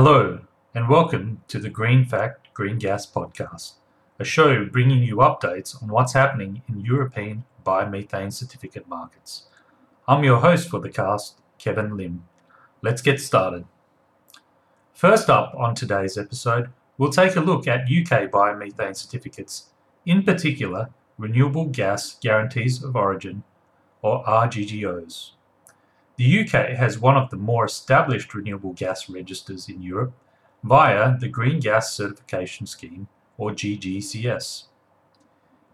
Hello, and welcome to the Green Fact Green Gas Podcast, a show bringing you updates on what's happening in European biomethane certificate markets. I'm your host for the cast, Kevin Lim. Let's get started. First up on today's episode, we'll take a look at UK biomethane certificates, in particular, Renewable Gas Guarantees of Origin, or RGGOs. The UK has one of the more established renewable gas registers in Europe via the Green Gas Certification Scheme, or GGCS.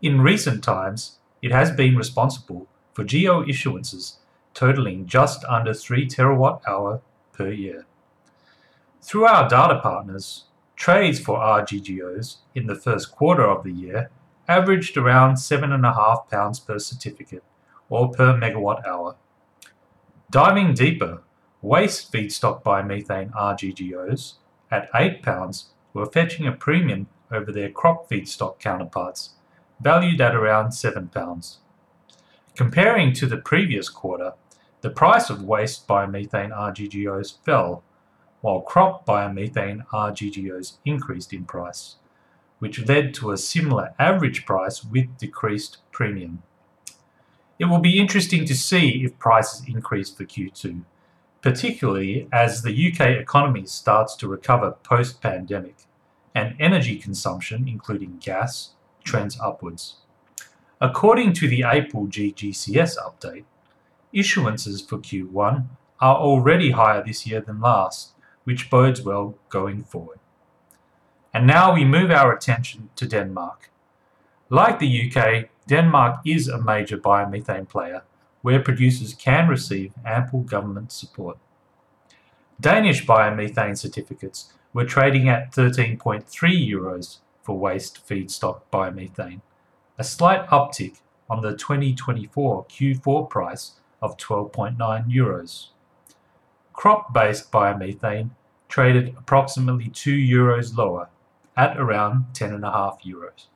In recent times, it has been responsible for GO issuances totaling just under 3 terawatt hour per year. Through our data partners, trades for RGGOs in the first quarter of the year averaged around £7.5 per certificate or per megawatt hour. Diving deeper, waste feedstock biomethane RGGOs at £8 were fetching a premium over their crop feedstock counterparts, valued at around £7. Comparing to the previous quarter, the price of waste biomethane RGGOs fell, while crop biomethane RGGOs increased in price, which led to a similar average price with decreased premium. It will be interesting to see if prices increase for Q2, particularly as the UK economy starts to recover post pandemic and energy consumption, including gas, trends upwards. According to the April GGCS update, issuances for Q1 are already higher this year than last, which bodes well going forward. And now we move our attention to Denmark. Like the UK, Denmark is a major biomethane player where producers can receive ample government support. Danish biomethane certificates were trading at 13.3 euros for waste feedstock biomethane, a slight uptick on the 2024 Q4 price of 12.9 euros. Crop based biomethane traded approximately 2 euros lower at around 10.5 euros.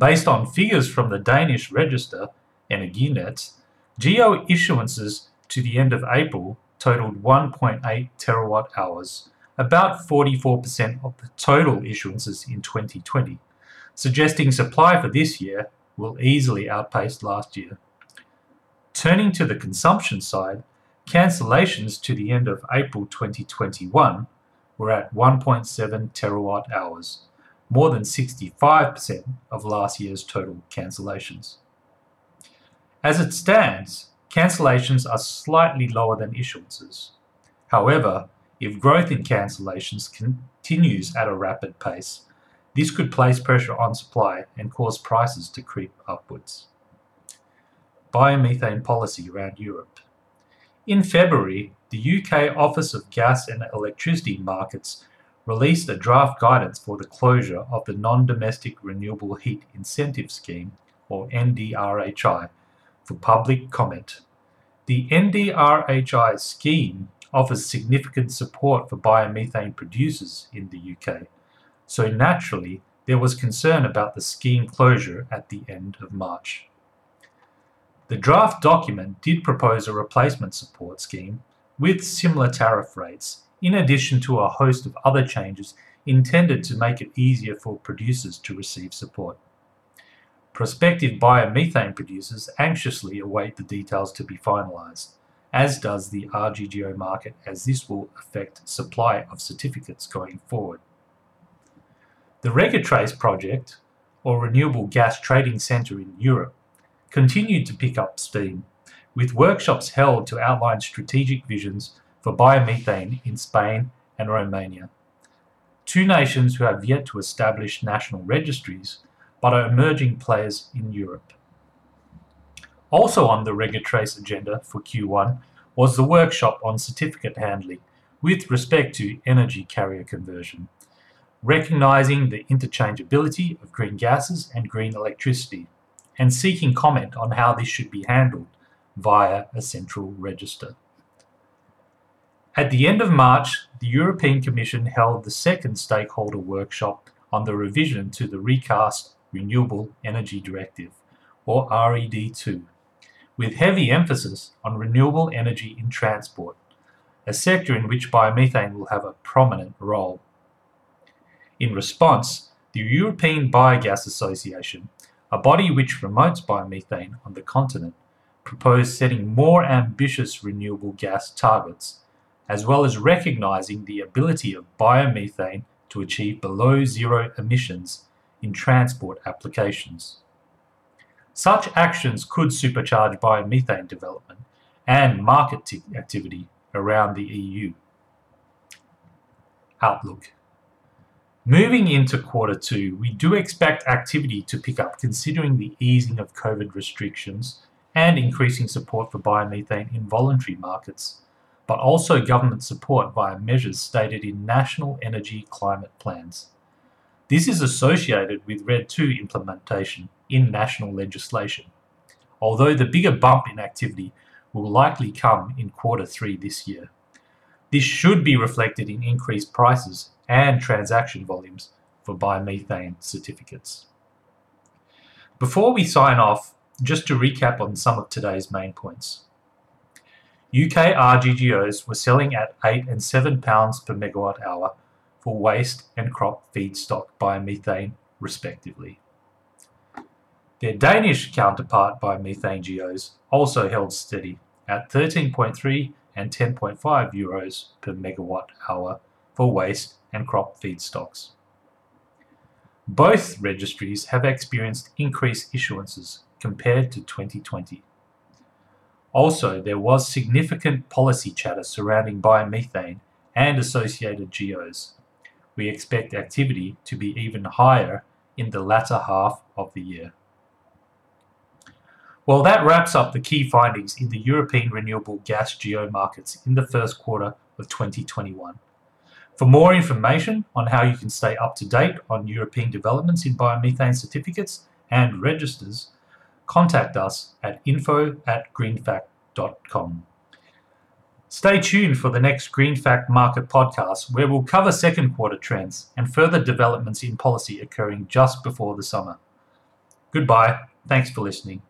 Based on figures from the Danish register, Energinet, GO issuances to the end of April totaled 1.8 terawatt hours, about 44% of the total issuances in 2020, suggesting supply for this year will easily outpace last year. Turning to the consumption side, cancellations to the end of April 2021 were at 1.7 terawatt hours, more than 65% of last year's total cancellations. As it stands, cancellations are slightly lower than issuances. However, if growth in cancellations continues at a rapid pace, this could place pressure on supply and cause prices to creep upwards. Biomethane policy around Europe. In February, the UK Office of Gas and Electricity Markets released a draft guidance for the closure of the Non-Domestic Renewable Heat Incentive Scheme, or NDRHI, for public comment. The NDRHI scheme offers significant support for biomethane producers in the UK, so naturally there was concern about the scheme closure at the end of March. The draft document did propose a replacement support scheme with similar tariff rates in addition to a host of other changes intended to make it easier for producers to receive support. Prospective biomethane producers anxiously await the details to be finalised, as does the RGGO market, as this will affect supply of certificates going forward. The Regatrace project, or Renewable Gas Trading Centre in Europe, continued to pick up steam, with workshops held to outline strategic visions for biomethane in Spain and Romania. Two nations who have yet to establish national registries, but are emerging players in Europe. Also on the Regatrace agenda for Q1 was the workshop on certificate handling with respect to energy carrier conversion, recognizing the interchangeability of green gases and green electricity, and seeking comment on how this should be handled via a central register. At the end of March, the European Commission held the second stakeholder workshop on the revision to the recast Renewable Energy Directive, or RED2, with heavy emphasis on renewable energy in transport, a sector in which biomethane will have a prominent role. In response, the European Biogas Association, a body which promotes biomethane on the continent, proposed setting more ambitious renewable gas targets, as well as recognizing the ability of biomethane to achieve below zero emissions in transport applications. Such actions could supercharge biomethane development and market t- activity around the EU. Outlook Moving into quarter two, we do expect activity to pick up considering the easing of COVID restrictions and increasing support for biomethane in voluntary markets, but also government support via measures stated in national energy climate plans. This is associated with RED II implementation in national legislation, although the bigger bump in activity will likely come in quarter three this year. This should be reflected in increased prices and transaction volumes for biomethane certificates. Before we sign off, just to recap on some of today's main points. UK RGGOs were selling at 8 and 7 pounds per megawatt hour for waste and crop feedstock biomethane, respectively. Their Danish counterpart biomethane GOs also held steady at 13.3 and 10.5 euros per megawatt hour for waste and crop feedstocks. Both registries have experienced increased issuances compared to 2020. Also, there was significant policy chatter surrounding biomethane and associated GOs, we expect activity to be even higher in the latter half of the year. Well, that wraps up the key findings in the European renewable gas GO markets in the first quarter of 2021. For more information on how you can stay up to date on European developments in biomethane certificates and registers, contact us at info at greenfact.com. Stay tuned for the next Green Fact Market podcast, where we'll cover second quarter trends and further developments in policy occurring just before the summer. Goodbye. Thanks for listening.